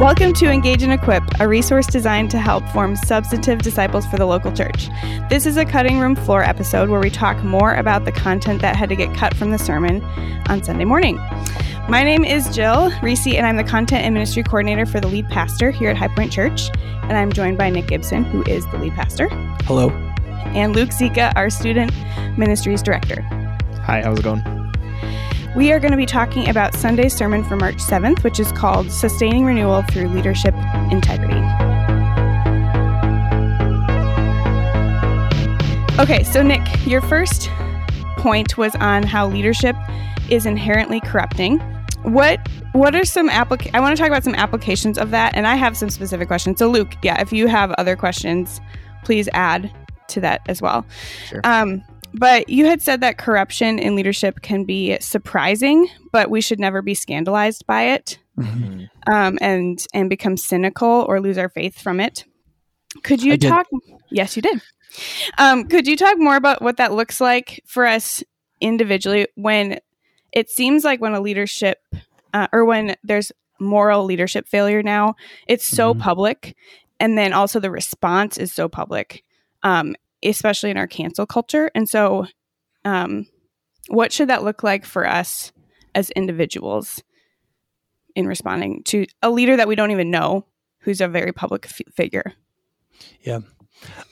Welcome to Engage and Equip, a resource designed to help form substantive disciples for the local church. This is a cutting room floor episode where we talk more about the content that had to get cut from the sermon on Sunday morning. My name is Jill Reese, and I'm the content and ministry coordinator for the lead pastor here at High Point Church. And I'm joined by Nick Gibson, who is the lead pastor, Hello. and Luke Zika, our student ministries director. Hi, how's it going? We are going to be talking about Sunday's sermon for March 7th, which is called Sustaining Renewal Through Leadership Integrity. Okay, so Nick, your first point was on how leadership is inherently corrupting. What what are some applic I want to talk about some applications of that and I have some specific questions. So Luke, yeah, if you have other questions, please add to that as well. Sure. Um but you had said that corruption in leadership can be surprising, but we should never be scandalized by it um, and and become cynical or lose our faith from it. Could you talk? Yes, you did. Um, could you talk more about what that looks like for us individually when it seems like when a leadership uh, or when there's moral leadership failure now, it's so Mhm. public, and then also the response is so public, um, especially in our cancel culture. And so, um, what should that look like for us as individuals in responding to a leader that we don't even know who's a very public f- figure?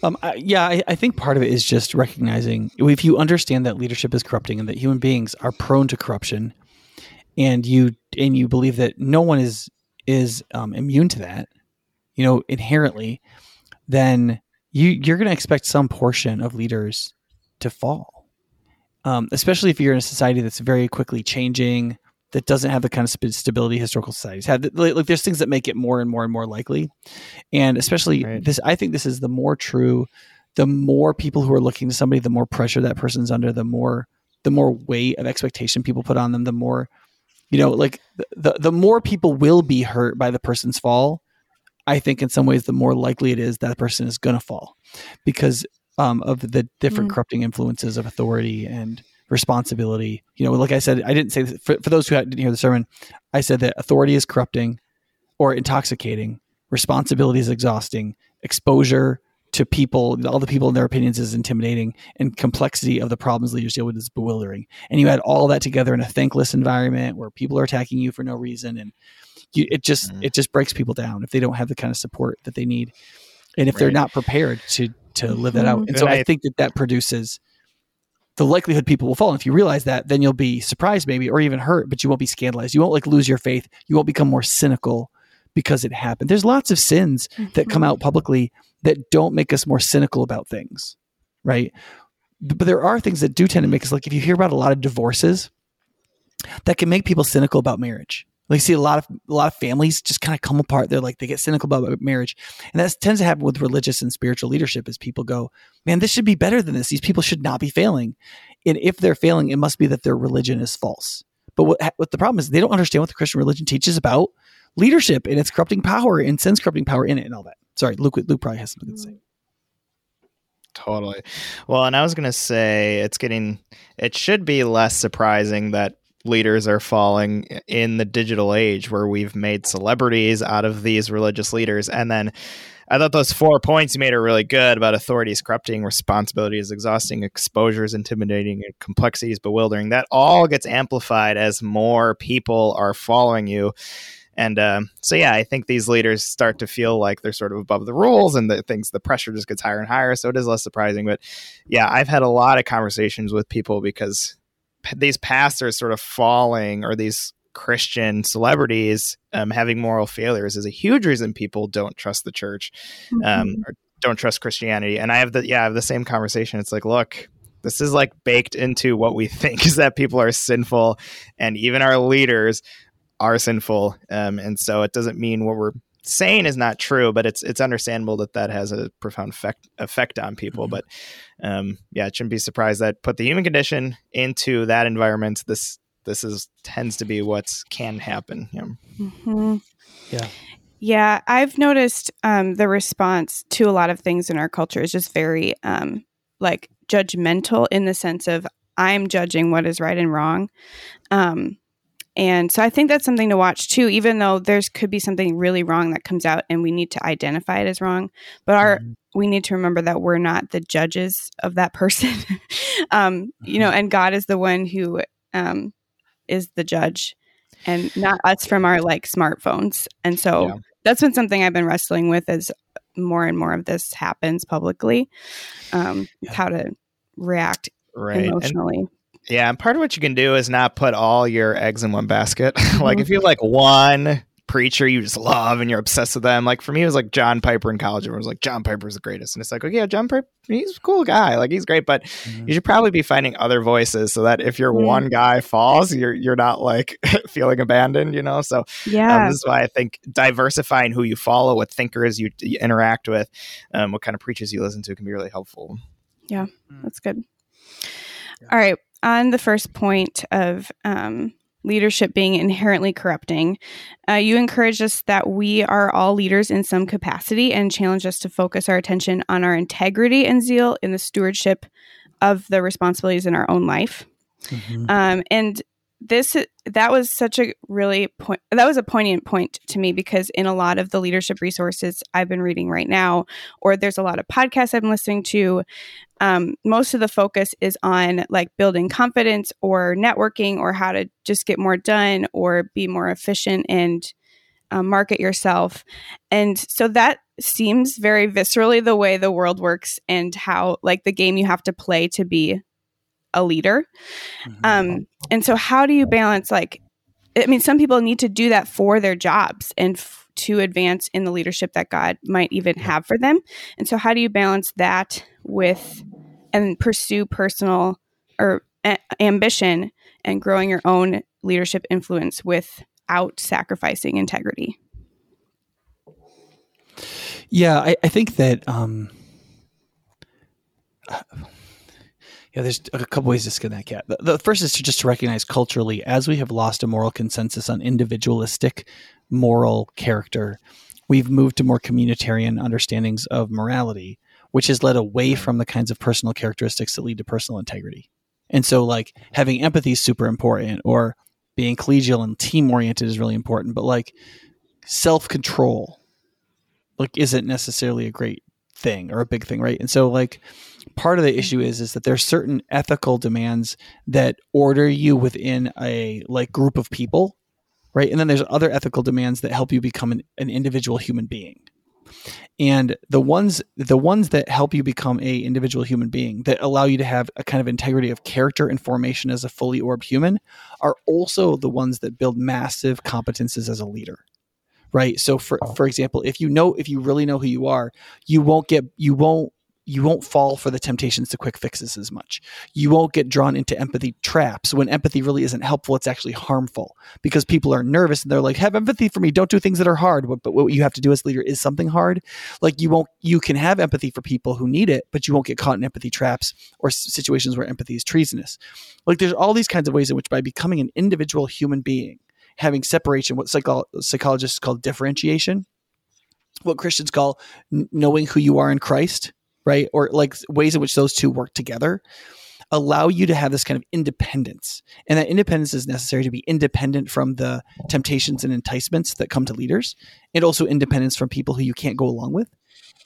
Um, I, yeah, I, I think part of it is just recognizing if you understand that leadership is corrupting and that human beings are prone to corruption, and you and you believe that no one is is um, immune to that, you know, inherently, then you you're going to expect some portion of leaders to fall, um, especially if you're in a society that's very quickly changing, that doesn't have the kind of stability historical societies have. Like, there's things that make it more and more and more likely, and especially Right. this. I think this is the more true. The more people who are looking to somebody, the more pressure that person's under, the more the more weight of expectation people put on them, the more you know, like the, the more people will be hurt by the person's fall. I think in some ways, the more likely it is that person is going to fall because um, of the different Mm. corrupting influences of authority and responsibility. You know, like I said, I didn't say this, for, for those who didn't hear the sermon, I said that authority is corrupting or intoxicating, responsibility is exhausting, exposure to people, all the people and their opinions is intimidating, and complexity of the problems leaders deal with is bewildering. And you add all that together in a thankless environment where people are attacking you for no reason, and you, it just Mhm. it just breaks people down if they don't have the kind of support that they need, and if they're not prepared to to live that out. Mhm. And so I I- think that that produces the likelihood people will fall. And if you realize that, then you'll be surprised maybe or even hurt, but you won't be scandalized. You won't like lose your faith. You won't become more cynical because it happened. There's lots of sins that come out publicly that don't make us more cynical about things, right? But there are things that do tend to make us like if you hear about a lot of divorces that can make people cynical about marriage. Like see a lot of a lot of families just kind of come apart. They're like they get cynical about marriage, and that tends to happen with religious and spiritual leadership. As people go, man, this should be better than this. These people should not be failing, and if they're failing, it must be that their religion is false. But what, what the problem is, they don't understand what the Christian religion teaches about leadership and its corrupting power and sins corrupting power in it and all that. Sorry, Luke. Luke probably has something to say. Totally. Well, and I was going to say it's getting, it should be less surprising that leaders are falling in the digital age where we've made celebrities out of these religious leaders. And then I thought those four points you made are really good about authority is corrupting, responsibility is exhausting, exposure is intimidating, is bewildering. That all gets amplified as more people are following you. And um, so, yeah, I think these leaders start to feel like they're sort of above the rules and the things, the pressure just gets higher and higher. So it is less surprising. But yeah, I've had a lot of conversations with people because these pastors sort of falling or these Christian celebrities um, having moral failures is a huge reason people don't trust the church um, or don't trust Christianity. And I have the, yeah, I have the same conversation. It's like, look, this is like baked into what we think is that people are sinful and even our leaders are sinful um, and so it doesn't mean what we're saying is not true but it's it's understandable that that has a profound effect effect on people Mhm. but um, yeah it shouldn't be surprised that put the human condition into that environment this this is tends to be what can happen you know? Mhm. Yeah. Yeah, I've noticed um, the response to a lot of things in our culture is just very um, like judgmental in the sense of I'm judging what is right and wrong. Um, and so I think that's something to watch too, even though there's could be something really wrong that comes out and we need to identify it as wrong. But our mm-hmm. we need to remember that we're not the judges of that person. um, mm-hmm. you know, mm-hmm. and God is the one who um, is the judge and not us from our like smartphones. And so yeah. that's been something I've been wrestling with as more and more of this happens publicly. Um, yeah. how to react right. emotionally. And- yeah, and part of what you can do is not put all your eggs in one basket. like mm-hmm. if you have like one preacher you just love and you're obsessed with them. Like for me, it was like John Piper in college. Everyone was like, John Piper's the greatest. And it's like, okay, yeah, John Piper, he's a cool guy. Like he's great, but mm-hmm. you should probably be finding other voices so that if your mm-hmm. one guy falls, you're you're not like feeling abandoned, you know? So um, yeah, um, this is why I think diversifying who you follow, what thinkers you, you interact with, um, what kind of preachers you listen to can be really helpful. Yeah, mm. that's good. Yeah. All right on the first point of um, leadership being inherently corrupting, uh, you encourage us that we are all leaders in some capacity and challenge us to focus our attention on our integrity and zeal in the stewardship of the responsibilities in our own life. Mm-hmm. Um, and this that was such a really point that was a poignant point to me because in a lot of the leadership resources I've been reading right now, or there's a lot of podcasts I've been listening to, um, most of the focus is on like building confidence or networking or how to just get more done or be more efficient and um, market yourself. And so that seems very viscerally the way the world works and how like the game you have to play to be a leader. Mm-hmm. Um, and so, how do you balance like, I mean, some people need to do that for their jobs and f- to advance in the leadership that God might even have for them. And so, how do you balance that with and pursue personal or a- ambition and growing your own leadership influence without sacrificing integrity? Yeah, I, I think that um, yeah, there's a couple ways to skin that cat. The, the, first is to just to recognize culturally, as we have lost a moral consensus on individualistic moral character, we've moved to more communitarian understandings of morality, which has led away from the kinds of personal characteristics that lead to personal integrity. And so, like having empathy is super important, or being collegial and team oriented is really important. But like self control, like isn't necessarily a great thing or a big thing, right? And so, like part of the issue is is that there's certain ethical demands that order you within a like group of people right? And then there's other ethical demands that help you become an, an individual human being. And the ones the ones that help you become a individual human being that allow you to have a kind of integrity of character and formation as a fully orbed human are also the ones that build massive competences as a leader right so for for example if you know if you really know who you are you won't get you won't you won't fall for the temptations to quick fixes as much. You won't get drawn into empathy traps when empathy really isn't helpful. It's actually harmful because people are nervous and they're like, have empathy for me. Don't do things that are hard. But, but what you have to do as leader is something hard. Like you won't, you can have empathy for people who need it, but you won't get caught in empathy traps or situations where empathy is treasonous. Like there's all these kinds of ways in which by becoming an individual human being, having separation, what psycho- psychologists call differentiation, what Christians call knowing who you are in Christ, right? Or like ways in which those two work together allow you to have this kind of independence. And that independence is necessary to be independent from the temptations and enticements that come to leaders, and also independence from people who you can't go along with,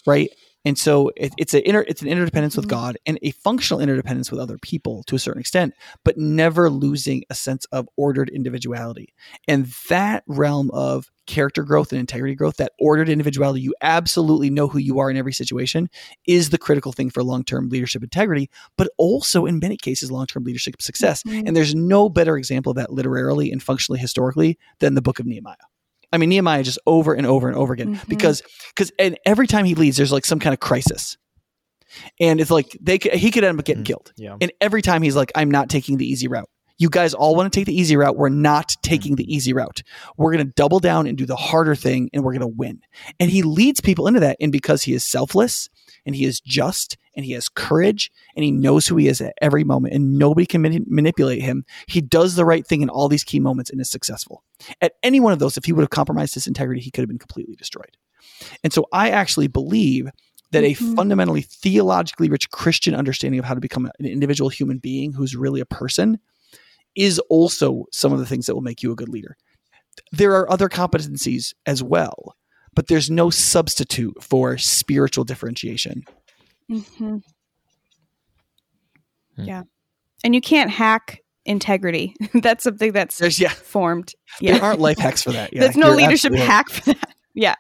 right? And so it, it's a inter, it's an interdependence with mm-hmm. God and a functional interdependence with other people to a certain extent, but never losing a sense of ordered individuality. And that realm of character growth and integrity growth, that ordered individuality, you absolutely know who you are in every situation, is the critical thing for long term leadership integrity, but also in many cases, long term leadership success. Mm-hmm. And there's no better example of that literarily and functionally historically than the book of Nehemiah. I mean, Nehemiah just over and over and over again mm-hmm. because because and every time he leads, there's like some kind of crisis, and it's like they he could end up getting mm-hmm. killed. Yeah. And every time he's like, I'm not taking the easy route. You guys all want to take the easy route. We're not taking the easy route. We're going to double down and do the harder thing, and we're going to win. And he leads people into that. And because he is selfless and he is just and he has courage and he knows who he is at every moment and nobody can mani- manipulate him. He does the right thing in all these key moments and is successful. At any one of those, if he would have compromised his integrity, he could have been completely destroyed. And so I actually believe that mm-hmm. a fundamentally theologically rich Christian understanding of how to become an individual human being who's really a person is also some of the things that will make you a good leader. There are other competencies as well, but there's no substitute for spiritual differentiation. Mm-hmm. Hmm. Yeah. And you can't hack integrity. that's something that's There's yeah, formed. there Yeah. aren't life hacks for that. Yeah, There's no leadership absolutely hack for that. Yeah.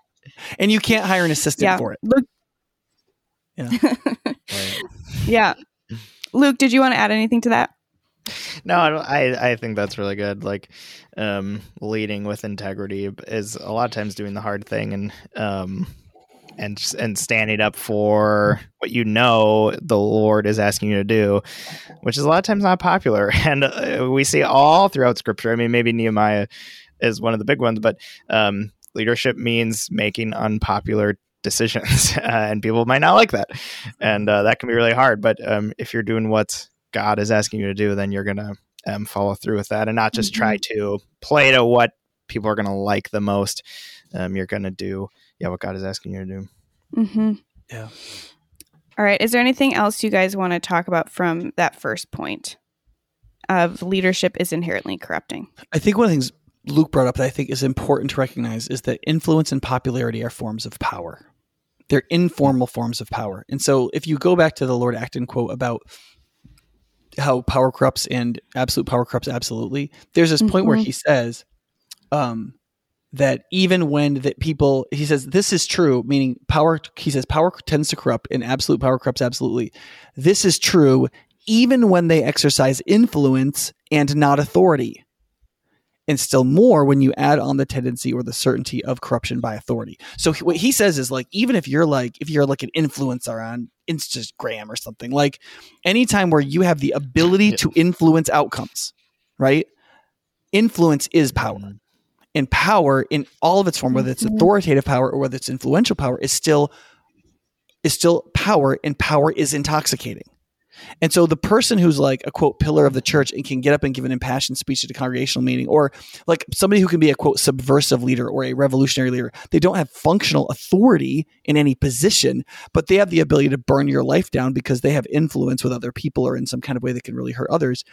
and you can't hire an assistant Yeah. for it. Luke, Right. yeah. Luke, did you want to add anything to that? No, I, don't- I I think that's really good. Like, um, leading with integrity is a lot of times doing the hard thing and um, and and standing up for what you know the Lord is asking you to do, which is a lot of times not popular, and uh, we see all throughout Scripture. I mean, maybe Nehemiah is one of the big ones, but um, leadership means making unpopular decisions, uh, and people might not like that, and uh, that can be really hard. But um, if you're doing what God is asking you to do, then you're gonna um, follow through with that, and not just try to play to what people are gonna like the most. Um, you're gonna do yeah what God is asking you to do. Mm-hmm. Yeah. All right. Is there anything else you guys want to talk about from that first point of leadership is inherently corrupting? I think one of the things Luke brought up that I think is important to recognize is that influence and popularity are forms of power. They're informal forms of power. And so if you go back to the Lord Acton quote about how power corrupts and absolute power corrupts absolutely, there's this point where Mhm. he says um, that even when that people, he says, this is true, meaning power, he says, power tends to corrupt and absolute power corrupts absolutely. This is true even when they exercise influence and not authority and still more when you add on the tendency or the certainty of corruption by authority. So what he says is like even if you're like if you're like an influencer on Instagram or something, like anytime where you have the ability to influence outcomes, right? Influence is power. Mm-hmm. And power in all of its form, whether it's Mhm. authoritative power or whether it's influential power, is still is still power, and power is intoxicating. And so the person who's like a quote pillar of the church and can get up and give an impassioned speech at a congregational meeting, or like somebody who can be a quote subversive leader or a revolutionary leader, they don't have functional authority in any position, but they have the ability to burn your life down because they have influence with other people or in some kind of way that can really hurt others.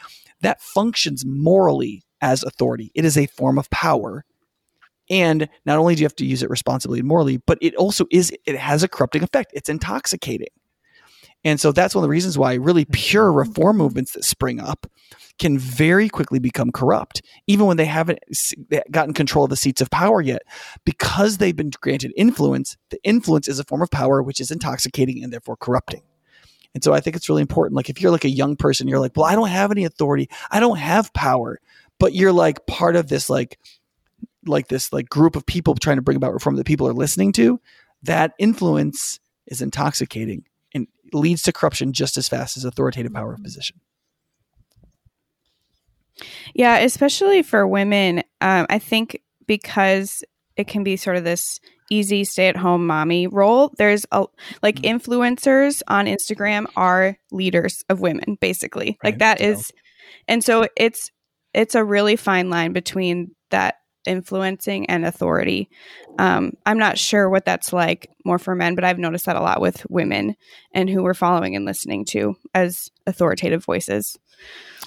That functions morally as authority. It is a form of power. And not only do you have to use it responsibly and morally, but it also is it has a corrupting effect. It's intoxicating. And so that's one of the reasons why really mm-hmm. pure reform movements that spring up can very quickly become corrupt, even when they haven't gotten control of the seats of power yet, because they've been granted influence. The influence is a form of power which is intoxicating and therefore corrupting. And so I think it's really important. Like if you're like a young person, you're like, well, I don't have any authority, I don't have power, but you're like part of this like like this like group of people trying to bring about reform that people are listening to. That influence is intoxicating and leads to corruption just as fast as authoritative power of position. Yeah, especially for women. Um, I think because it can be sort of this easy stay-at-home mommy role. There's a like Mhm. influencers on Instagram are leaders of women, basically. Like Right. that Yeah. is, and so it's it's a really fine line between that influencing and authority. Um, I'm not sure what that's like more for men, but I've noticed that a lot with women and who we're following and listening to as authoritative voices.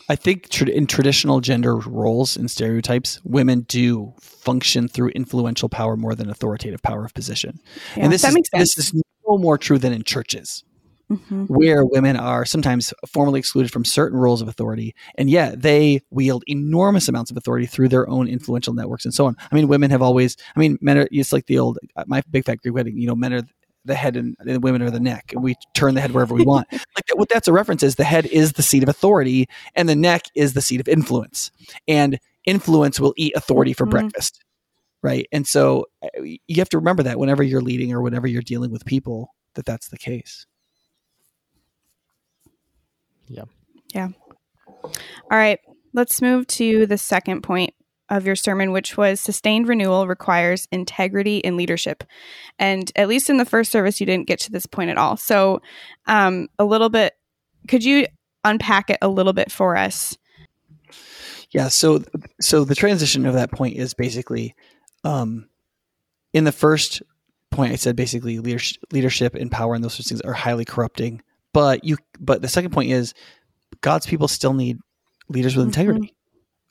I think tra- in traditional gender roles and stereotypes, women do function through influential power more than authoritative power of position. Yeah, and this that is makes sense. this is no more true than in churches, Mhm. where women are sometimes formally excluded from certain roles of authority, and yet they wield enormous amounts of authority through their own influential networks and so on. I mean, women have always. I mean, men are. It's like the old uh, my big fat Greek wedding. You know, men are the head and, and women are the neck, and we turn the head wherever we want. like that, what that's a reference is the head is the seat of authority, and the neck is the seat of influence, and influence will eat authority for Mhm. breakfast. Right. And so uh, you have to remember that whenever you're leading or whenever you're dealing with people, that that's the case. All right, let's move to the second point of your sermon, which was sustained renewal requires integrity in leadership. And at least in the first service, you didn't get to this point at all. So, um, a little bit, could you unpack it a little bit for us? Yeah. So, so the transition of that point is basically, um, in the first point, I said basically leadership, leadership and power and those sorts of things are highly corrupting. But you, but the second point is God's people still need leaders with Mhm. integrity.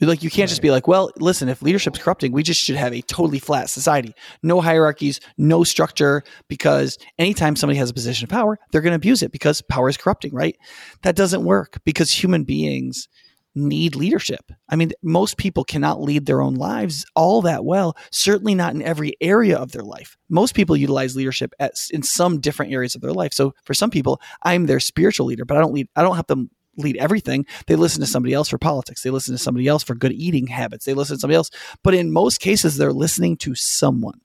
Like you can't just be like, well, listen, if leadership's corrupting, we just should have a totally flat society. No hierarchies, no structure, because anytime somebody has a position of power, they're going to abuse it because power is corrupting, right? That doesn't work because human beings need leadership. I mean, most people cannot lead their own lives all that well, certainly not in every area of their life. Most people utilize leadership at, in some different areas of their life. So for some people, I'm their spiritual leader, but I don't lead I don't have them lead everything. They listen to somebody else for politics. They listen to somebody else for good eating habits. They listen to somebody else. But in most cases, they're listening to someone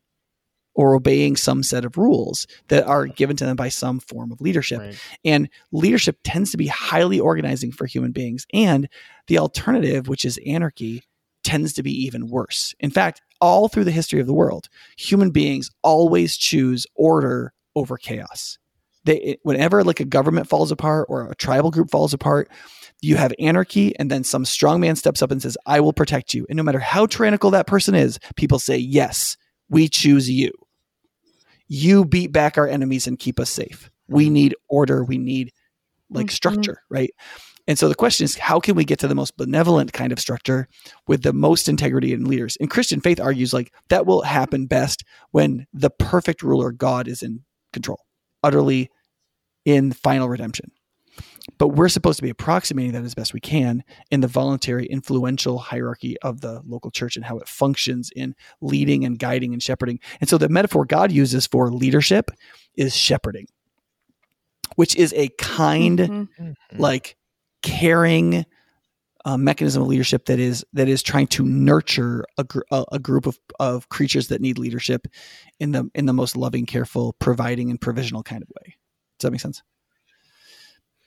or obeying some set of rules that are given to them by some form of leadership. Right. And leadership tends to be highly organizing for human beings. And the alternative, which is anarchy, tends to be even worse. In fact, all through the history of the world, human beings always choose order over chaos they whenever like a government falls apart or a tribal group falls apart you have anarchy and then some strong man steps up and says i will protect you and no matter how tyrannical that person is people say yes we choose you you beat back our enemies and keep us safe we mm-hmm. need order we need like mm-hmm. structure right and so the question is how can we get to the most benevolent kind of structure with the most integrity in leaders and christian faith argues like that will happen best when the perfect ruler god is in control utterly in final redemption. But we're supposed to be approximating that as best we can in the voluntary, influential hierarchy of the local church and how it functions in leading and guiding and shepherding. And so the metaphor God uses for leadership is shepherding, which is a kind, mm-hmm. like caring uh, mechanism of leadership that is that is trying to nurture a, gr- a, a, group of, of creatures that need leadership in the in the most loving, careful, providing, and provisional kind of way. Does that make sense?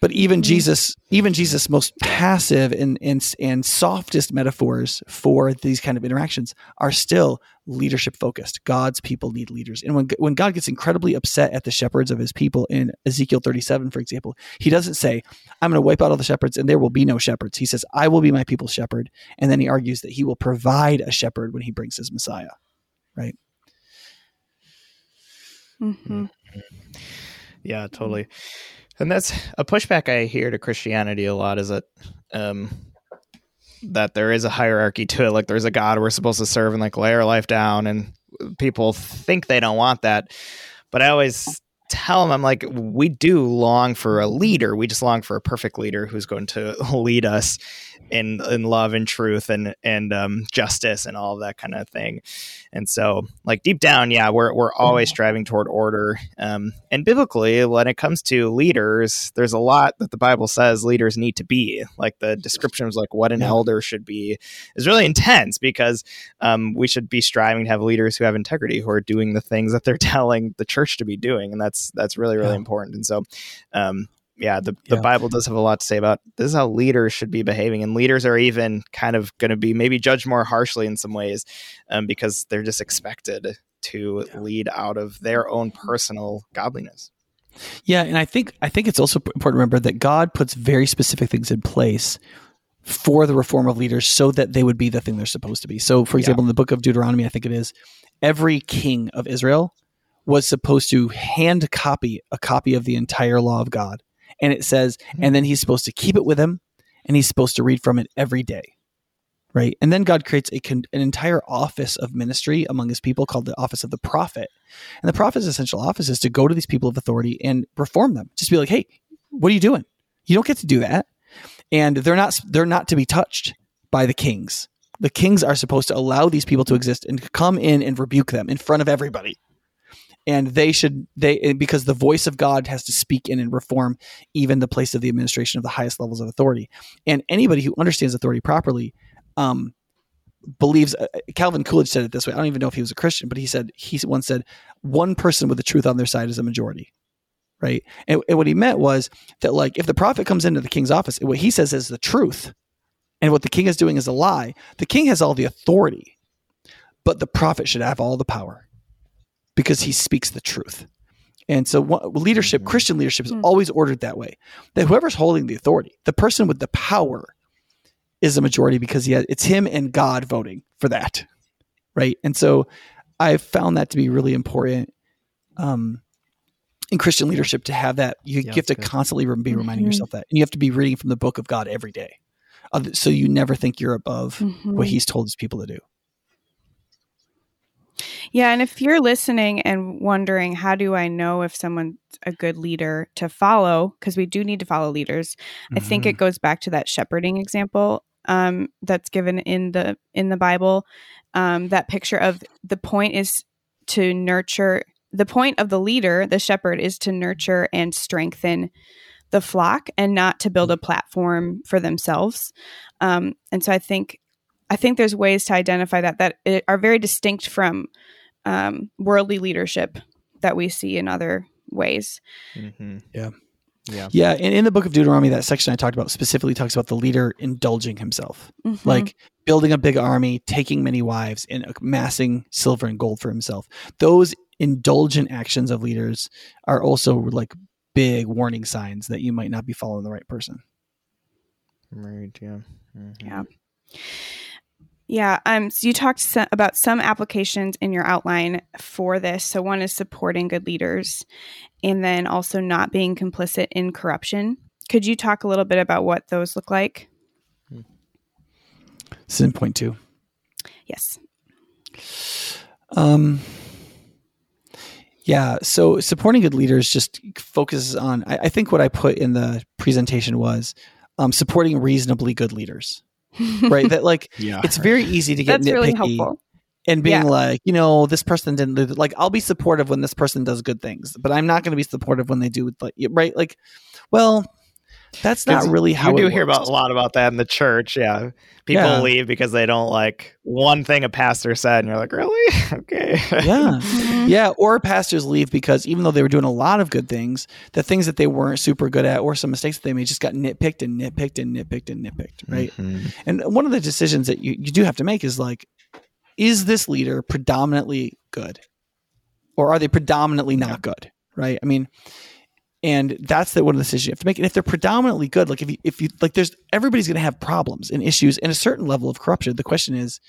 But even mm-hmm. Jesus, even Jesus' most passive and, and and softest metaphors for these kind of interactions are still leadership focused. God's people need leaders, and when when God gets incredibly upset at the shepherds of His people in Ezekiel thirty seven, for example, He doesn't say, "I'm going to wipe out all the shepherds and there will be no shepherds." He says, "I will be my people's shepherd," and then he argues that He will provide a shepherd when He brings His Messiah. Right. Mm-hmm. Yeah, totally. And that's a pushback I hear to Christianity a lot is that um that there is a hierarchy to it. Like there's a God we're supposed to serve and like lay our life down and people think they don't want that. But I always tell them I'm like we do long for a leader. We just long for a perfect leader who's going to lead us in in love and truth and and um, justice and all that kind of thing. And so, like deep down, yeah, we're we're always striving toward order. Um, and biblically, when it comes to leaders, there's a lot that the Bible says leaders need to be. Like the descriptions, like what an elder should be, is really intense because um, we should be striving to have leaders who have integrity, who are doing the things that they're telling the church to be doing, and that's that's really really yeah. important. And so, um, yeah, the, the yeah. Bible does have a lot to say about this is how leaders should be behaving. And leaders are even kind of going to be maybe judged more harshly in some ways um, because they're just expected to yeah. lead out of their own personal godliness. Yeah, and I think I think it's also important to remember that God puts very specific things in place for the reform of leaders so that they would be the thing they're supposed to be. So, for example, yeah. in the book of Deuteronomy, I think it is, every king of Israel was supposed to hand copy a copy of the entire law of God and it says, mm-hmm. and then he's supposed to keep it with him and he's supposed to read from it every day. Right. And then God creates a con- an entire office of ministry among his people called the office of the prophet. And the prophet's essential office is to go to these people of authority and reform them. Just be like, hey, what are you doing? You don't get to do that. And they're not they're not to be touched by the kings. The kings are supposed to allow these people to exist and come in and rebuke them in front of everybody and they should they because the voice of God has to speak in and reform even the place of the administration of the highest levels of authority. And anybody who understands authority properly um, believes uh, Calvin Coolidge said it this way. I don't even know if he was a Christian, but he said he once said one person with the truth on their side is a majority. Right. And, and what he meant was that like if the prophet comes into the king's office, what he says is the truth. And what the king is doing is a lie. The king has all the authority, but the prophet should have all the power because he speaks the truth. And so leadership, mm-hmm. Christian leadership is mm-hmm. always ordered that way. That whoever's holding the authority, the person with the power is a majority because he has, it's him and God voting for that. Right. And so I've found that to be really important um, in Christian leadership to have that. You, yeah, you have to good. constantly be reminding mm-hmm. yourself that. And you have to be reading from the book of God every day. Other- So you never think you're above Mhm. what he's told his people to do. Yeah, and if you're listening and wondering how do I know if someone's a good leader to follow because we do need to follow leaders. I think it goes back to that shepherding example um, that's given in the in the Bible. Um, that picture of the point is to nurture. The point of the leader, the shepherd, is to nurture and strengthen the flock, and not to build a platform for themselves. Um, and so I think I think there's ways to identify that that are very distinct from um, worldly leadership that we see in other ways. Mm-hmm. Yeah. Yeah. Yeah, and in the book of Deuteronomy, that section I talked about specifically talks about the leader indulging himself, Mhm. like building a big army, taking many wives, and amassing silver and gold for himself. Those indulgent actions of leaders are also like big warning signs that you might not be following the right person. Right. Yeah. Mhm. Yeah. Yeah. Um, so you talked so- about some applications in your outline for this. So one is supporting good leaders, and then also not being complicit in corruption. Could you talk a little bit about what those look like? This is in point two. Yes. Um, yeah, so supporting good leaders just focuses on. I, I think what I put in the presentation was um, supporting reasonably good leaders, right? that like Yeah. it's very easy to get That's nitpicky helpful. and being Yeah. like, you know, this person didn't do like. I'll be supportive when this person does good things, but I'm not going to be supportive when they do like right. Like, well, that's not really how you do it hear about a lot about that in the church. Yeah, people Yeah. leave because they don't like one thing a pastor said, and you're like, really? okay. Yeah. Mhm. Yeah, or pastors leave because even though they were doing a lot of good things, the things that they weren't super good at or some mistakes that they made just got nitpicked and nitpicked and nitpicked and nitpicked, right? Mhm. And one of the decisions that you, you do have to make is like, is this leader predominantly good? Or are they predominantly not good? Right. I mean, and that's the one of the decisions you have to make. And if they're predominantly good, like if you if you like there's everybody's gonna have problems and issues and a certain level of corruption. The question is,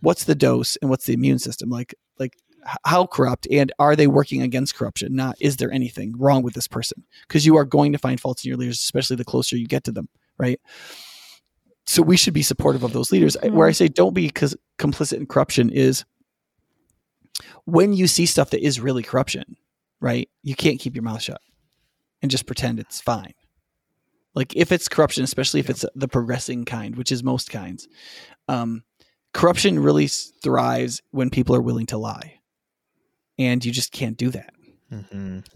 what's the dose and what's the immune system? Like like how corrupt and are they working against corruption? Not is there anything wrong with this person? Because you are going to find faults in your leaders, especially the closer you get to them, right? So we should be supportive of those leaders. I- Where I mm-hmm. say don't be because complicit in corruption is when you see stuff that is really corruption, right? You can't keep your mouth shut and just pretend it's fine. Like if it's corruption, especially if it's the progressing kind, which is most kinds, um, corruption really thrives when people are willing to lie, and you just can't do that. Mhm.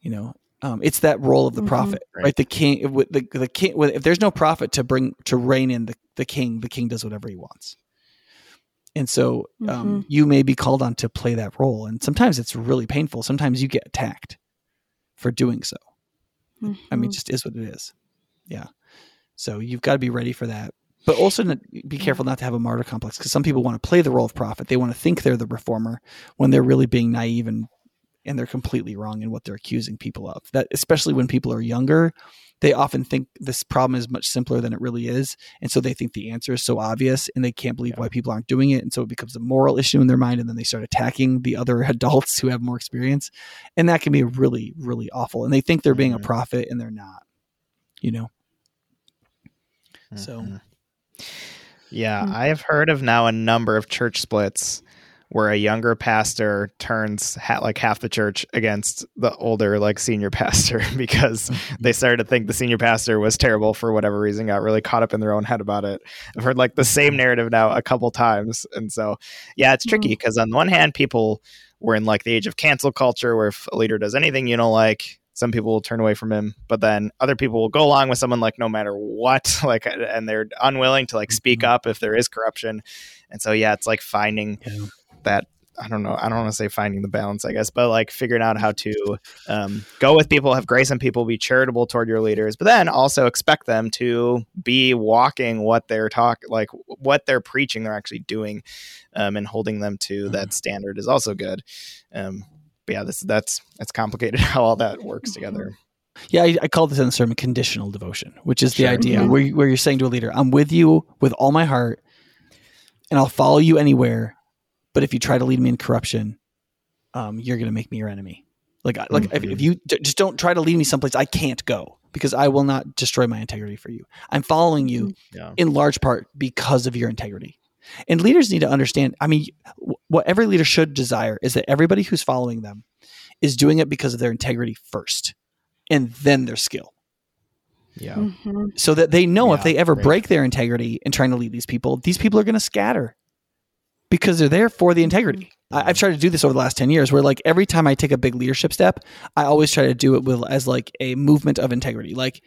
You know, um, it's that role of the Mhm. prophet, right. Right. The king, if- the the king. If there's no prophet to bring to rein in the the king, the king does whatever he wants. And so um, you may be called on to play that role, and sometimes it's really painful. Sometimes you get attacked for doing so. I mean, Mhm. just is what it is. Yeah. So you've got to be ready for that. But also be careful not to have a martyr complex because some people want to play the role of prophet. They want to think they're the reformer when they're really being naive and and they're completely wrong in what they're accusing people of. That especially when people are younger, they often think this problem is much simpler than it really is, and so they think the answer is so obvious and they can't believe why people aren't doing it, and so it becomes a moral issue in their mind, and then they start attacking the other adults who have more experience, and that can be really really awful. And they think they're being a Mhm. prophet and they're not. You know. So- Mhm. Yeah, Hmm. I have heard of now a number of church splits where a younger pastor turns ha- like half the church against the older like senior pastor because mm-hmm. they started to think the senior pastor was terrible for whatever reason got really caught up in their own head about it. I've heard like the same mm-hmm. narrative now a couple times and so yeah it's tricky mm-hmm. because on the one hand people were in like the age of cancel culture where if a leader does anything you don't like some people will turn away from him but then other people will go along with someone like no matter what like and they're unwilling to like speak up if there is corruption. And so yeah it's like finding Yeah. That I don't know. I don't want to say finding the balance, I guess, but like figuring out how to um, go with people, have grace on people, be charitable toward your leaders, but then also expect them to be walking what they're talk, like what they're preaching, they're actually doing, um, and holding them to that standard is also good. Um, but yeah, this that's that's complicated how all that works together. Yeah, I, I call this in the sermon conditional devotion, which is the idea Mhm. where, where you're saying to a leader, I'm with you with all my heart and I'll follow you anywhere. But if you try to lead me in corruption, um, you're going to make me your enemy. Like, I- like if, if Mhm. you j- just don't try to lead me someplace I can't go because I will not destroy my integrity for you. I'm following you Yeah. in large part because of your integrity. And leaders need to understand. I mean, wh- what every leader should desire is that everybody who's following them is doing it because of their integrity first and then their skill. Yeah. Mhm. So that they know if they ever right. break their integrity in trying to lead these people, these people are going to scatter because they're there for the integrity. I, I've mm-hmm. tried to do this over the last 10 years where like every time I take a big leadership step, I always try to do it with as like a movement of integrity. Like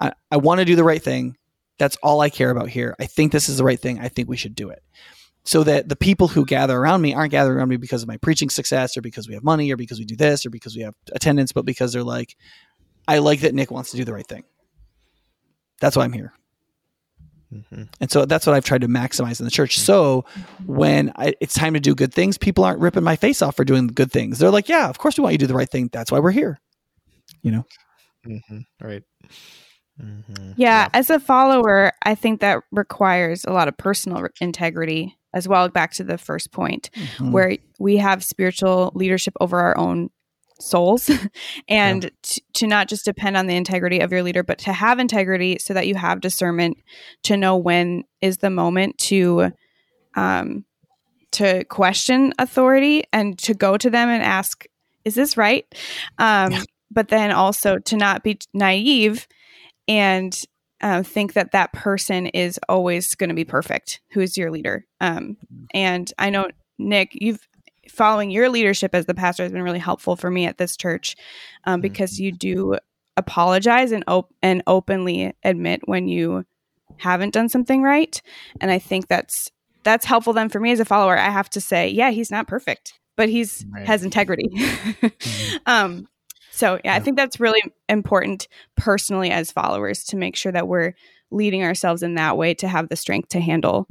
I, I want to do the right thing. That's all I care about here. I think this is the right thing. I think we should do it. So that the people who gather around me aren't gathering around me because of my preaching success or because we have money or because we do this or because we have attendance, but because they're like, I like that Nick wants to do the right thing. That's why I'm here. Mhm. And so that's what I've tried to maximize in the church. So when I, it's time to do good things, people aren't ripping my face off for doing good things. They're like, yeah, of course we want you to do the right thing. That's why we're here. You know? Mhm. Right. Mhm. Yeah, as a follower, I think that requires a lot of personal integrity as well. Back to the first point, Mhm. where we have spiritual leadership over our own souls. And t- to not just depend on the integrity of your leader but to have integrity so that you have discernment to know when is the moment to um to question authority and to go to them and ask is this right? Um Yeah. but then also to not be naive and uh, think that that person is always going to be perfect who is your leader. Um and i know nick you've following your leadership as the pastor has been really helpful for me at this church um, because you do apologize and op- and openly admit when you haven't done something right. And i think that's that's helpful then for me as a follower. I have to say yeah he's not perfect but he's Right. has integrity. Um so yeah, i think that's really important personally as followers to make sure that we're leading ourselves in that way to have the strength to handle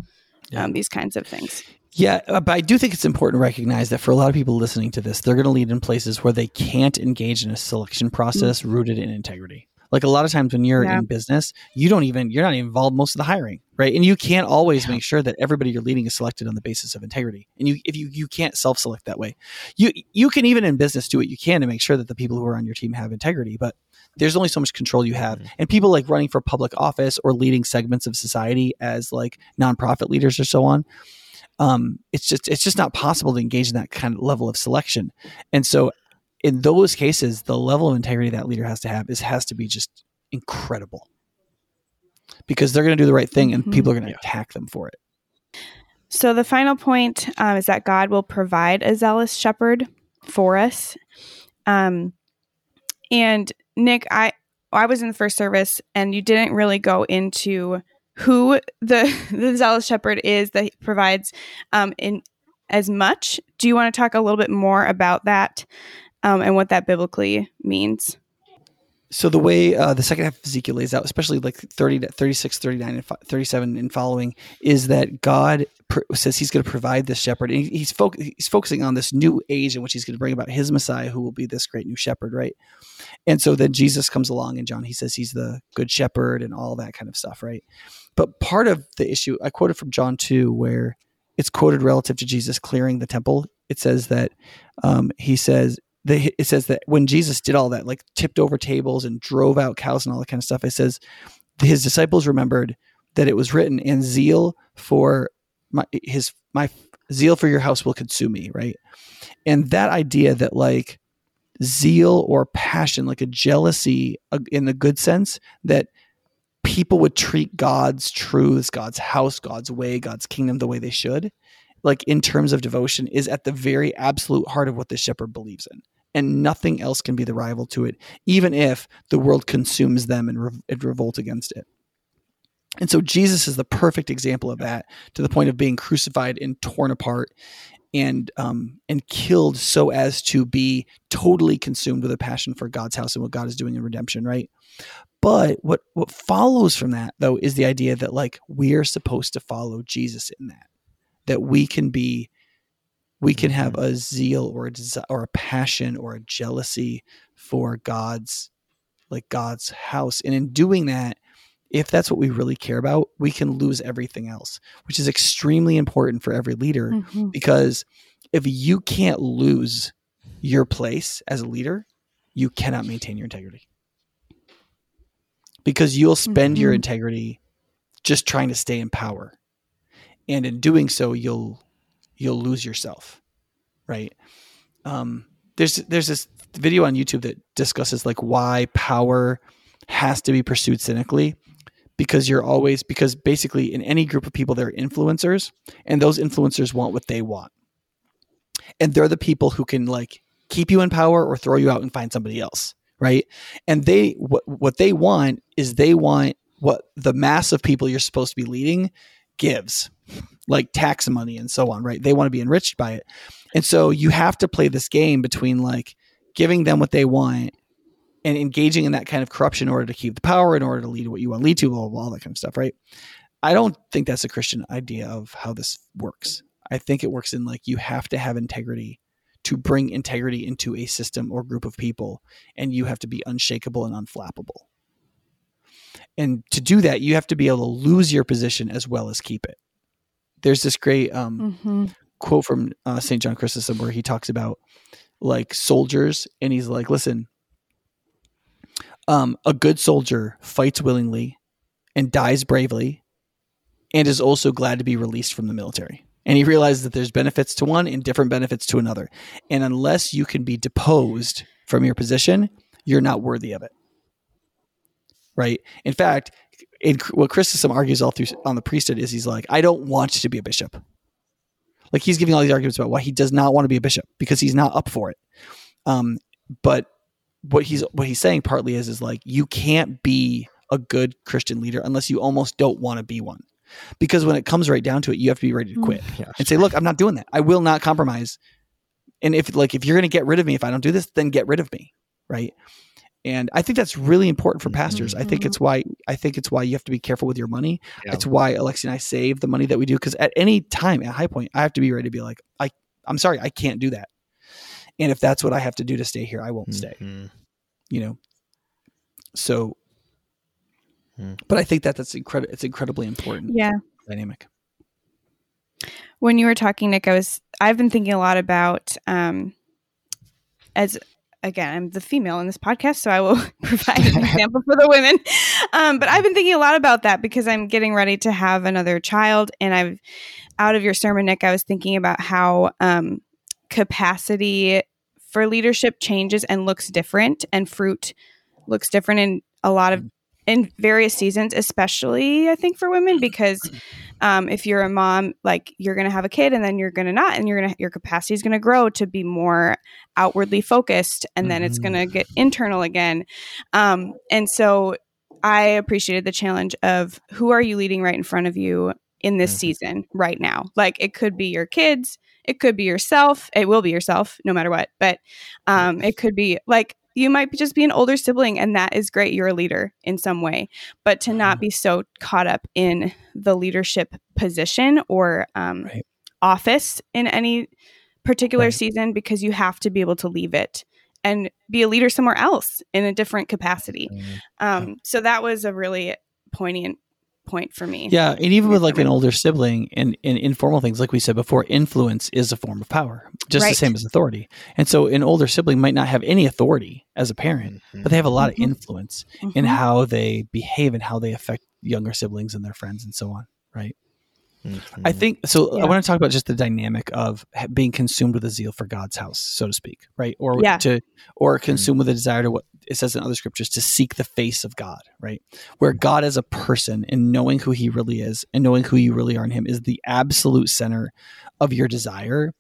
Yeah. um, these kinds of things Yeah, uh, but I do think it's important to recognize that for a lot of people listening to this, they're going to lead in places where they can't engage in a selection process rooted in integrity. Like a lot of times when you're Yeah. in business, you don't even you're not even involved most of the hiring, right? And you can't always Yeah. make sure that everybody you're leading is selected on the basis of integrity. And you if you you can't self-select that way. You you can even in business do what you can to make sure that the people who are on your team have integrity, but there's only so much control you have. Mhm. And people like running for public office or leading segments of society as like nonprofit leaders or so on, um, it's just it's just not possible to engage in that kind of level of selection. And so, in those cases, the level of integrity that leader has to have is has to be just incredible because they're going to do the right thing, and Mhm. people are going to Yeah. attack them for it. So the final point um, is that God will provide a zealous shepherd for us. Um, and Nick, I I was in the first service, and you didn't really go into who the the zealous shepherd is that provides um, in as much. Do you want to talk a little bit more about that um, and what that biblically means? So the way uh, the second half of Ezekiel lays out, especially like 30 36, 39, and 37 and following, is that God pr- says he's going to provide this shepherd. And he's, fo- he's focusing on this new age in which he's going to bring about his Messiah, who will be this great new shepherd, right? And so then Jesus comes along and John, he says he's the good shepherd and all that kind of stuff, right? But part of the issue, I quoted from John 2, where it's quoted relative to Jesus clearing the temple. It says that um, he says, the, it says that when Jesus did all that, like tipped over tables and drove out cows and all that kind of stuff, it says his disciples remembered that it was written, "And zeal for my his my zeal for your house will consume me." Right, and that idea that like zeal or passion, like a jealousy uh, in the good sense, that people would treat God's truths, God's house, God's way, God's kingdom the way they should, like in terms of devotion, is at the very absolute heart of what the shepherd believes in. And nothing else can be the rival to it, even if the world consumes them and, re- and revolt against it. And so Jesus is the perfect example of that, to the point of being crucified and torn apart and um, and killed so as to be totally consumed with a passion for God's house and what God is doing in redemption, right? But what what follows from that though is the idea that like we are supposed to follow Jesus in that, that we can be, we can have mm-hmm. a zeal or a desi- or a passion or a jealousy for God's, like God's house, and in doing that, if that's what we really care about, we can lose everything else, which is extremely important for every leader mm-hmm. because if you can't lose your place as a leader, you cannot maintain your integrity. Because you'll spend your Mhm. integrity just trying to stay in power. And in doing so, you'll you'll lose yourself. Right? Um there's there's this video on YouTube that discusses like why power has to be pursued cynically because you're always because basically in any group of people there are influencers and those influencers want what they want and they're the people who can like keep you in power or throw you out and find somebody else right and they what what they want is they want what the mass of people you're supposed to be leading gives like tax money and so on right they want to be enriched by it and so you have to play this game between like giving them what they want and engaging in that kind of corruption in order to keep the power, in order to lead what you want to lead to, blah, blah, blah, all that kind of stuff, right? I don't think that's a Christian idea of how this works. I think it works in like you have to have integrity to bring integrity into a system or group of people, and you have to be unshakable and unflappable. And to do that, you have to be able to lose your position as well as keep it. There's this great um, hmm quote from uh, St. John Chrysostom where he talks about like soldiers and he's like, listen, um, a good soldier fights willingly and dies bravely and is also glad to be released from the military. And he realizes that there's benefits to one and different benefits to another. And unless you can be deposed from your position, you're not worthy of it. Right. In fact, in, what Chrysostom argues all through on the priesthood is he's like, I don't want to be a bishop. Like he's giving all these arguments about why he does not want to be a bishop because he's not up for it. Um, but what he's what he's saying partly is is like you can't be a good Christian leader unless you almost don't want to be one. Because when it comes right down to it, you have to be ready to quit Yeah. and say, "Look, I'm not doing that. I will not compromise." And if like if you're going to get rid of me if I don't do this, then get rid of me, right? And I think that's really important for pastors. I think Mhm. it's why I think it's why you have to be careful with your money. Yeah. It's why Alexi and I save the money that we do because at any time at High Point, I have to be ready to be like, I I'm sorry, I can't do that. And if that's what I have to do to stay here, I won't stay. Mhm. You know. So, But I think that that's incredible. It's incredibly important Yeah. dynamic. when you were talking nick i was i've been thinking a lot about um as again i'm the female in this podcast so i will provide an example for the women um, but i've been thinking a lot about that because i'm getting ready to have another child and i've out of your sermon nick i was thinking about how um, capacity for leadership changes and looks different and fruit looks different in a lot of in various seasons especially i think for women because um, if you're a mom like you're going to have a kid and then you're going to not and you're going to your capacity is going to grow to be more outwardly focused and then it's going to get internal again. Um, and so i appreciated the challenge of who are you leading right in front of you in this Mhm. season right now? Like it could be your kids it could be yourself it will be yourself no matter what but um, it could be like you might just be an older sibling and that is great you're a leader in some way but to not be so caught up in the leadership position or um, Right. office in any particular Right. season because you have to be able to leave it and be a leader somewhere else in a different capacity Mhm. um, so that was a really poignant point for me Yeah, and even with like an older sibling and, and informal things, like we said before, influence is a form of power, just the same as authority. And so an older sibling might not have any authority as a parent, Mhm. but they have a lot Mhm. of influence in Mhm. how they behave and how they affect younger siblings and their friends and so on. Right. Mhm. I think so. Yeah. I want to talk about just the dynamic of being consumed with a zeal for God's house, so to speak, right? Or Yeah. to, or consumed with a desire to what it says in other scriptures to seek the face of God, right? Where God as a person and knowing who He really is and knowing who you really are in Him is the absolute center of your desire.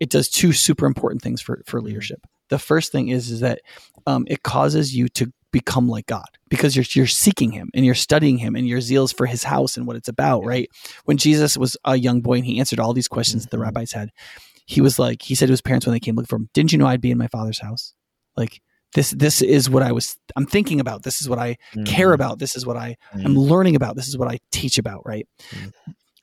It does two super important things for for leadership. The first thing is is that um, it causes you to become like God because you're you're seeking Him and you're studying Him and your zeals for His house and what it's about, right? when Jesus was a young boy and he answered all these questions that the Mhm. rabbis had, he was like, he said to his parents when they came looking for him, "Didn't you know I'd be in my father's house? Like this, this is what I was. I'm thinking about. This is what I care Mhm. about. This is what I Mhm. am learning about. This is what I teach about. Right? Mhm.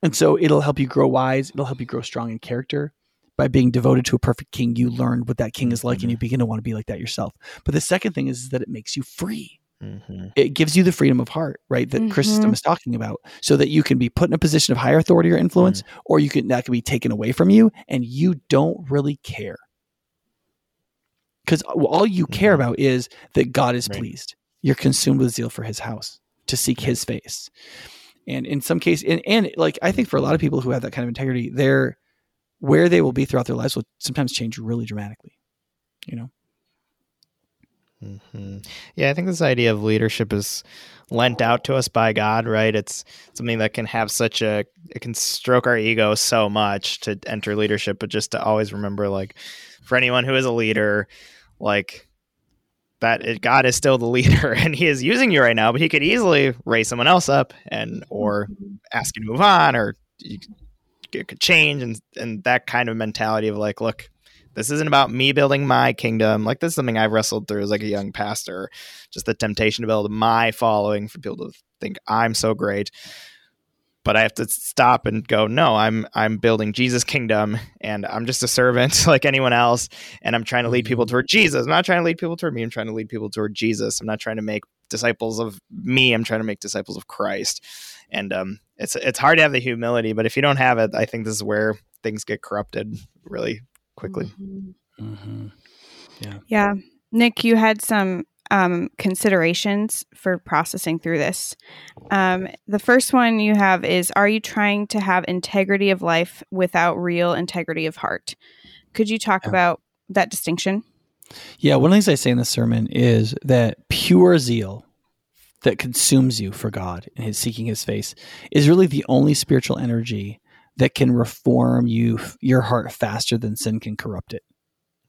And so it'll help you grow wise. It'll help you grow strong in character. By being devoted to a perfect king, you learn what that king is like, and you begin to want to be like that yourself. But the second thing is that it makes you free Mm-hmm. it gives you the freedom of heart, right? That Chrysostom Mhm. is talking about, so that you can be put in a position of higher authority or influence, or you can that can be taken away from you, and you don't really care, because all you care Mhm. about is that God is Right. pleased. You're consumed with zeal for His house, to seek his face. And in some case, and, and like I think for a lot of people who have that kind of integrity, they're where they will be throughout their lives will sometimes change really dramatically. You know. Mm-hmm. Yeah, I think this idea of leadership is lent out to us by God, right? It's something that can have such a it can stroke our ego so much to enter leadership, but just to always remember, like, for anyone who is a leader, like that it, God is still the leader and he is using you right now, but he could easily raise someone else up and or ask you to move on or you could change and and that kind of mentality of like, look, this isn't about me building my kingdom. Like this is something I've wrestled through as like a young pastor. Just the temptation to build my following for people to think I'm so great. But I have to stop and go, no, I'm I'm building Jesus' kingdom and I'm just a servant like anyone else. And I'm trying to lead people mm-hmm. toward Jesus. I'm not trying to lead people toward me. I'm trying to lead people toward Jesus. I'm not trying to make disciples of me. I'm trying to make disciples of Christ. And um, it's it's hard to have the humility, but if you don't have it, I think this is where things get corrupted really quickly. Mm-hmm. mm-hmm. Yeah. Yeah. Nick, you had some um, considerations for processing through this. Um, the first one you have is Are you trying to have integrity of life without real integrity of heart? Could you talk yeah. about that distinction? Yeah, one of the things I say in the sermon is that pure zeal that consumes you for God and his seeking his face is really the only spiritual energy that can reform you your heart faster than sin can corrupt it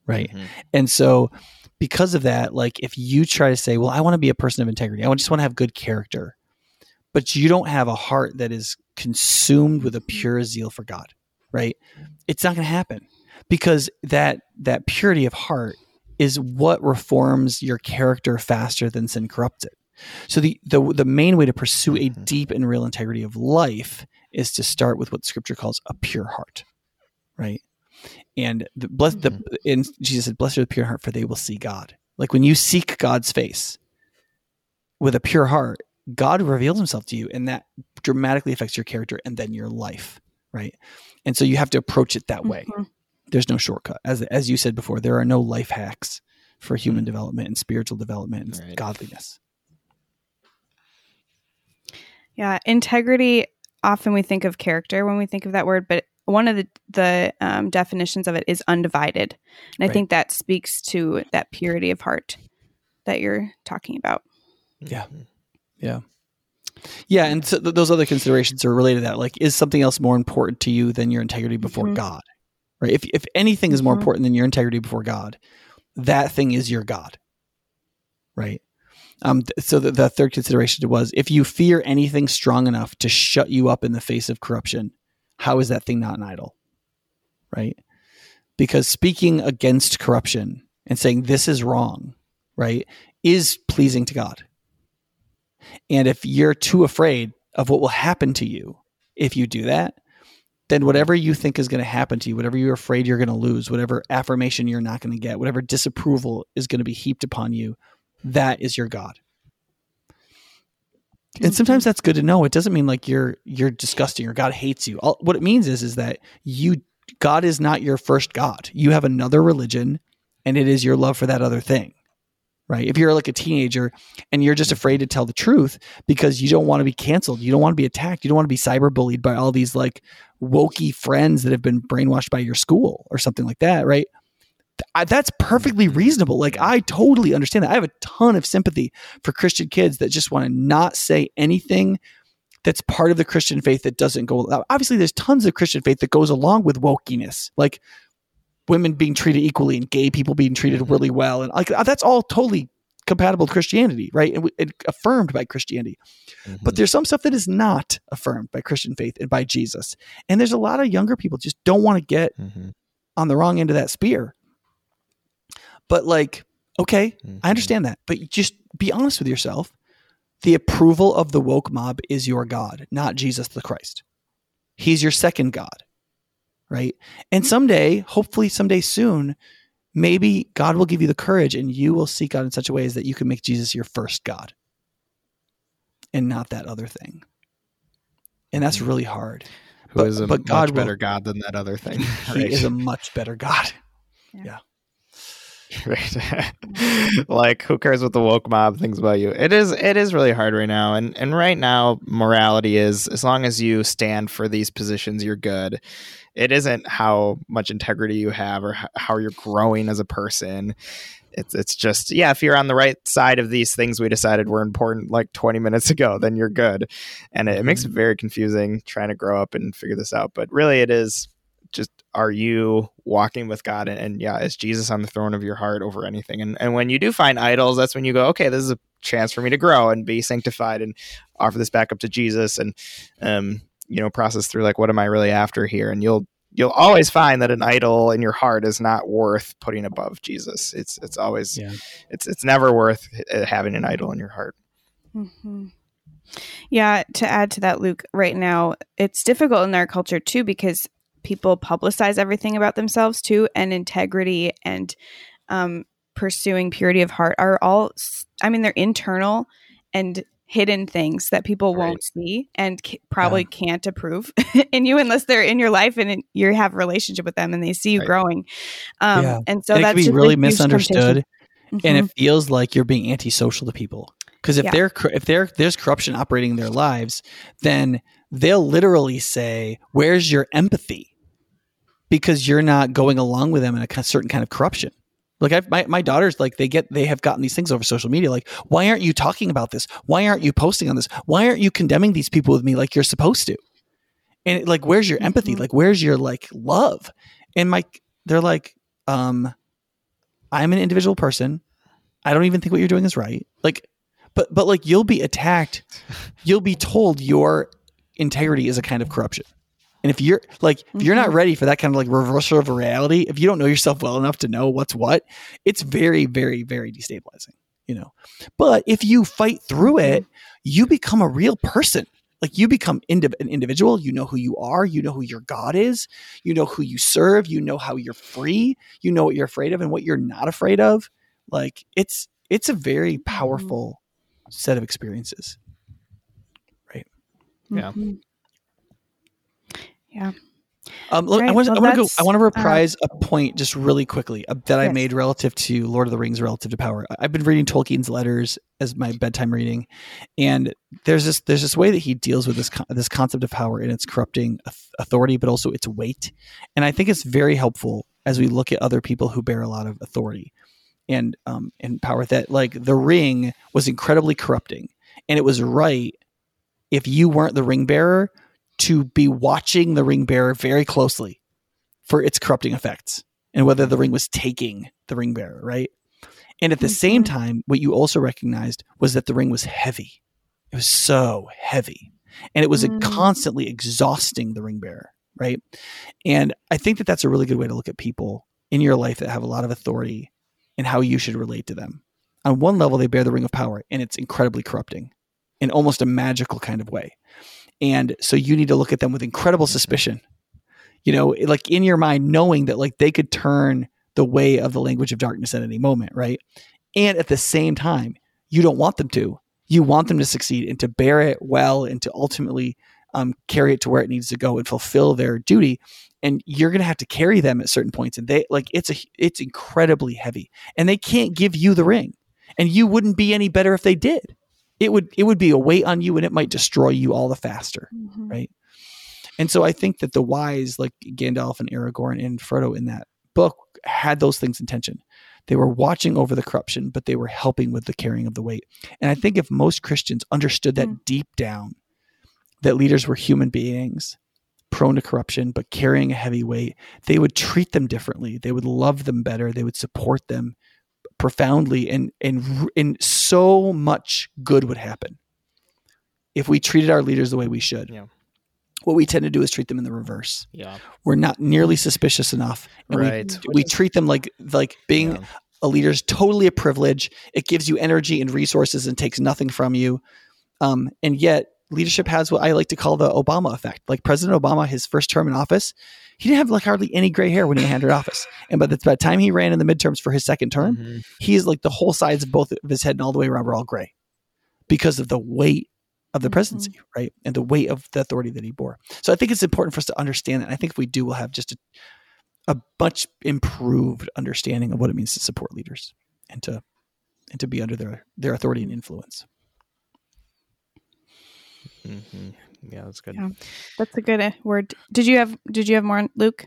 right? Mm-hmm. and so because of that like if you try to say well i want to be a person of integrity. I just want to have good character but you don't have a heart that is consumed with a pure zeal for god right? It's not going to happen because that that purity of heart is what reforms your character faster than sin corrupts it so the the, the main way to pursue a mm-hmm. deep and real integrity of life is to start with what scripture calls a pure heart, right? And the bless mm-hmm. the and Jesus said, "Blessed are the pure heart, for they will see God." Like when you seek God's face with a pure heart, God reveals Himself to you, and that dramatically affects your character and then your life, right? And so you have to approach it that way. Mm-hmm. There's no shortcut, as as you said before. There are no life hacks for human mm-hmm. development and spiritual development and right. godliness. Yeah, integrity often we think of character when we think of that word, but one of the the um, definitions of it is undivided, and right. I think that speaks to that purity of heart that you're talking about. Yeah, yeah, yeah, and so th- those other considerations are related to that. Like, is something else more important to you than your integrity before mm-hmm. God? Right? If if anything is more mm-hmm. important than your integrity before God, that thing is your God. Right? Um, so the, the third consideration was if you fear anything strong enough to shut you up in the face of corruption, how is that thing not an idol? Right? Because speaking against corruption and saying this is wrong, right, is pleasing to God. And if you're too afraid of what will happen to you if you do that, then whatever you think is going to happen to you, whatever you're afraid you're going to lose, whatever affirmation you're not going to get, whatever disapproval is going to be heaped upon you, that is your God. And sometimes that's good to know. It doesn't mean like you're you're disgusting or God hates you. All, what it means is is that you God is not your first God. You have another religion, and it is your love for that other thing. Right? If you're like a teenager and you're just afraid to tell the truth because you don't want to be canceled, you don't want to be attacked, you don't want to be cyberbullied by all these like wokey friends that have been brainwashed by your school or something like that, right? That's perfectly reasonable. Like I totally understand that. I have a ton of sympathy for Christian kids that just want to not say anything that's part of the Christian faith that doesn't go. Obviously, there's tons of Christian faith that goes along with wokeness, like women being treated equally and gay people being treated mm-hmm. really well, and like that's all totally compatible with Christianity, right? And, and affirmed by Christianity. Mm-hmm. But there's some stuff that is not affirmed by Christian faith and by Jesus. And there's a lot of younger people just don't want to get mm-hmm. on the wrong end of that spear. But like, okay, mm-hmm. I understand that. But just be honest with yourself. The approval of the woke mob is your God, not Jesus the Christ. He's your second God. Right. And someday, hopefully someday soon, maybe God will give you the courage and you will seek God in such a way as that you can make Jesus your first God and not that other thing. And that's mm-hmm. really hard. Who but, is a but God much better will, God than that other thing. Right? He is a much better God. yeah. yeah. Right. like who cares what the woke mob thinks about you? It is it is really hard right now. And and right now morality is as long as you stand for these positions you're good. It isn't how much integrity you have or how you're growing as a person. It's it's just yeah, if you're on the right side of these things we decided were important like 20 minutes ago, then you're good. And it, it makes it mm-hmm. very confusing trying to grow up and figure this out. But really it is just are you walking with God and, and, yeah, is Jesus on the throne of your heart over anything? And and when you do find idols, that's when you go, okay, this is a chance for me to grow and be sanctified and offer this back up to Jesus and um, you know, process through like what am I really after here? And you'll you'll always find that an idol in your heart is not worth putting above Jesus. It's it's always yeah. it's it's never worth uh, having an idol in your heart. Mm-hmm. Yeah, to add to that, Luke, right now it's difficult in our culture too because people publicize everything about themselves too, and integrity and um, pursuing purity of heart are all. I mean, they're internal and hidden things that people right. won't see and c- probably yeah. can't approve in you unless they're in your life and you have a relationship with them and they see you right. growing. Um, yeah. And so and that's be really misunderstood, mm-hmm. and it mm-hmm. feels like you're being antisocial to people. Because if yeah. they're if they're there's corruption operating in their lives, then they'll literally say, "Where's your empathy?" because you're not going along with them in a certain kind of corruption. Like I've, my my daughters, like they get they have gotten these things over social media. Like, why aren't you talking about this? Why aren't you posting on this? Why aren't you condemning these people with me like you're supposed to? And like, where's your empathy? Mm-hmm. Like, where's your like love? And my they're like, um, I'm an individual person. I don't even think what you're doing is right. Like, but but like you'll be attacked. You'll be told your integrity is a kind of corruption. And if you're like, if you're not mm-hmm. ready for that kind of like reversal of reality, if you don't know yourself well enough to know what's what, it's very, very, very destabilizing, you know. But if you fight through it, mm-hmm. you become a real person. Like you become indiv- an individual. You know who you are. You know who your God is. You know who you serve. You know how you're free. You know what you're afraid of and what you're not afraid of. Like it's it's a very mm-hmm. powerful set of experiences. Yeah. Mm-hmm. Yeah. Um, look, right. I want to well, go. I want to uh, reprise uh, a point just really quickly uh, that yes. I made relative to Lord of the Rings, relative to power. I've been reading Tolkien's letters as my bedtime reading, and there's this there's this way that he deals with this this concept of power and its corrupting authority, but also its weight. And I think it's very helpful as we look at other people who bear a lot of authority and um, and power. That like the ring was incredibly corrupting, and it was right if you weren't the ring bearer to be watching the ring bearer very closely for its corrupting effects and whether the ring was taking the ring bearer, right? And at the mm-hmm. same time, what you also recognized was that the ring was heavy. It was so heavy. And it was mm. constantly exhausting the ring bearer, right? And I think that that's a really good way to look at people in your life that have a lot of authority and how you should relate to them. On one level, they bear the ring of power and it's incredibly corrupting in almost a magical kind of way. And so you need to look at them with incredible suspicion. You know, like in your mind, knowing that like they could turn the way of the language of darkness at any moment, right? And at the same time, you don't want them to. You want them to succeed and to bear it well and to ultimately um, carry it to where it needs to go and fulfill their duty. And you're going to have to carry them at certain points. And they like it's a it's incredibly heavy, and they can't give you the ring, and you wouldn't be any better if they did it would it would be a weight on you and it might destroy you all the faster mm-hmm. right? And so i think that the wise like gandalf and aragorn and frodo in that book had those things in tension. They were watching over the corruption but they were helping with the carrying of the weight. And i think if most christians understood that mm. deep down that leaders were human beings prone to corruption but carrying a heavy weight they would treat them differently. They would love them better. They would support them profoundly and and and so much good would happen if we treated our leaders the way we should. Yeah. What we tend to do is treat them in the reverse. Yeah. We're not nearly suspicious enough. right. We, we treat them like like being yeah. a leader is totally a privilege. It gives you energy and resources and takes nothing from you. Um, and yet leadership has what I like to call the Obama effect. Like President Obama, his first term in office, he didn't have like hardly any gray hair when he handed office. And by the, by the time he ran in the midterms for his second term, mm-hmm. he's like the whole sides of both of his head and all the way around were all gray because of the weight of the mm-hmm. presidency, mm-hmm. right? And the weight of the authority that he bore. So I think it's important for us to understand that. I think if we do, we'll have just a, a much improved understanding of what it means to support leaders and to and to be under their their authority and influence. Mm-hmm. Yeah, that's good. Yeah. That's a good uh, word. Did you have Did you have more, Luke?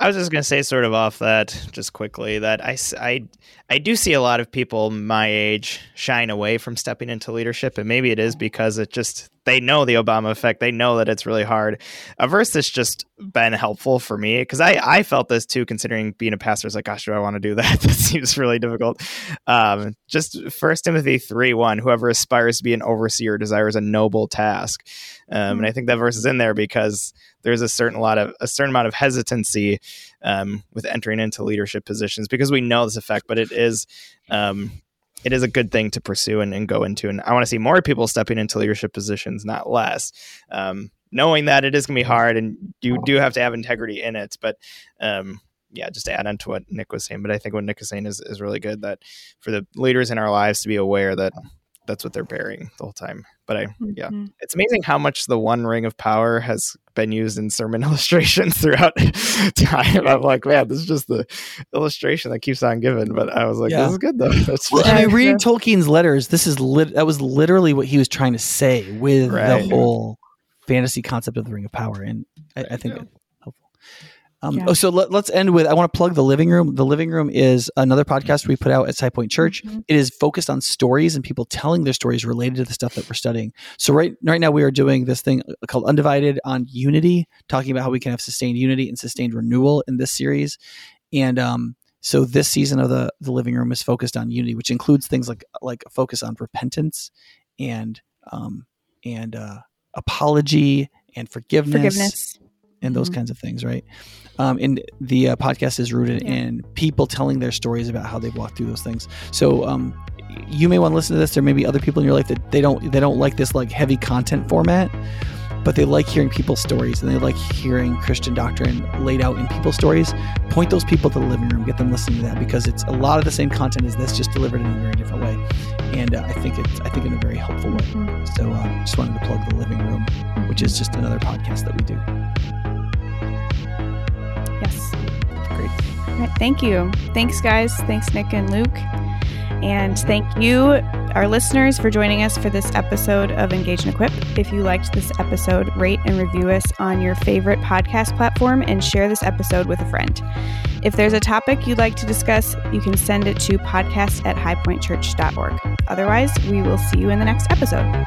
I was just going to say, sort of off that, just quickly, that I, I, I do see a lot of people my age shying away from stepping into leadership. And maybe it is because it just, they know the Obama effect. They know that it's really hard. A verse that's just been helpful for me because I, I felt this too, considering being a pastor. Is like, gosh, do I want to do that? that seems really difficult. Um, just First Timothy 3 1 Whoever aspires to be an overseer desires a noble task. Um, mm-hmm. And I think that verse is in there because there's a certain lot of a certain amount of hesitancy um, with entering into leadership positions because we know this effect, but it is um, it is a good thing to pursue and, and go into. And I want to see more people stepping into leadership positions, not less. Um, knowing that it is going to be hard and you do have to have integrity in it, but um, yeah, just to add on to what Nick was saying. But I think what Nick is saying is, is really good that for the leaders in our lives to be aware that that's what they're bearing the whole time. But I, mm-hmm. yeah, it's amazing how much the one ring of power has been used in sermon illustrations throughout time. I'm like, man, this is just the illustration that keeps on giving. But I was like, yeah. this is good though. That's well, I mean, read Tolkien's letters. This is lit. That was literally what he was trying to say with right. the whole fantasy concept of the ring of power, and I, I think. Yeah. Um, yeah. Oh, so let, us end with I want to plug the living room. The living room is another podcast we put out at High Point Church. Mm-hmm. It is focused on stories and people telling their stories related to the stuff that we're studying. So right right now we are doing this thing called Undivided on unity, talking about how we can have sustained unity and sustained renewal in this series. And um, so this season of the the living room is focused on unity, which includes things like like a focus on repentance and um, and uh, apology and forgiveness. Forgiveness and those mm-hmm. kinds of things, right? Um, and the uh, podcast is rooted yeah. in people telling their stories about how they've walked through those things. So um, you may want to listen to this. There may be other people in your life that they don't they don't like this like heavy content format, but they like hearing people's stories and they like hearing Christian doctrine laid out in people's stories. Point those people to the living room, get them listening to that because it's a lot of the same content as this, just delivered in a very different way. And uh, I think it's I think in a very helpful way. Mm-hmm. So uh, just wanted to plug the living room, which is just another podcast that we do. Right, thank you. Thanks, guys. Thanks, Nick and Luke. And thank you, our listeners, for joining us for this episode of Engage and Equip. If you liked this episode, rate and review us on your favorite podcast platform and share this episode with a friend. If there's a topic you'd like to discuss, you can send it to podcast at highpointchurch.org. Otherwise, we will see you in the next episode.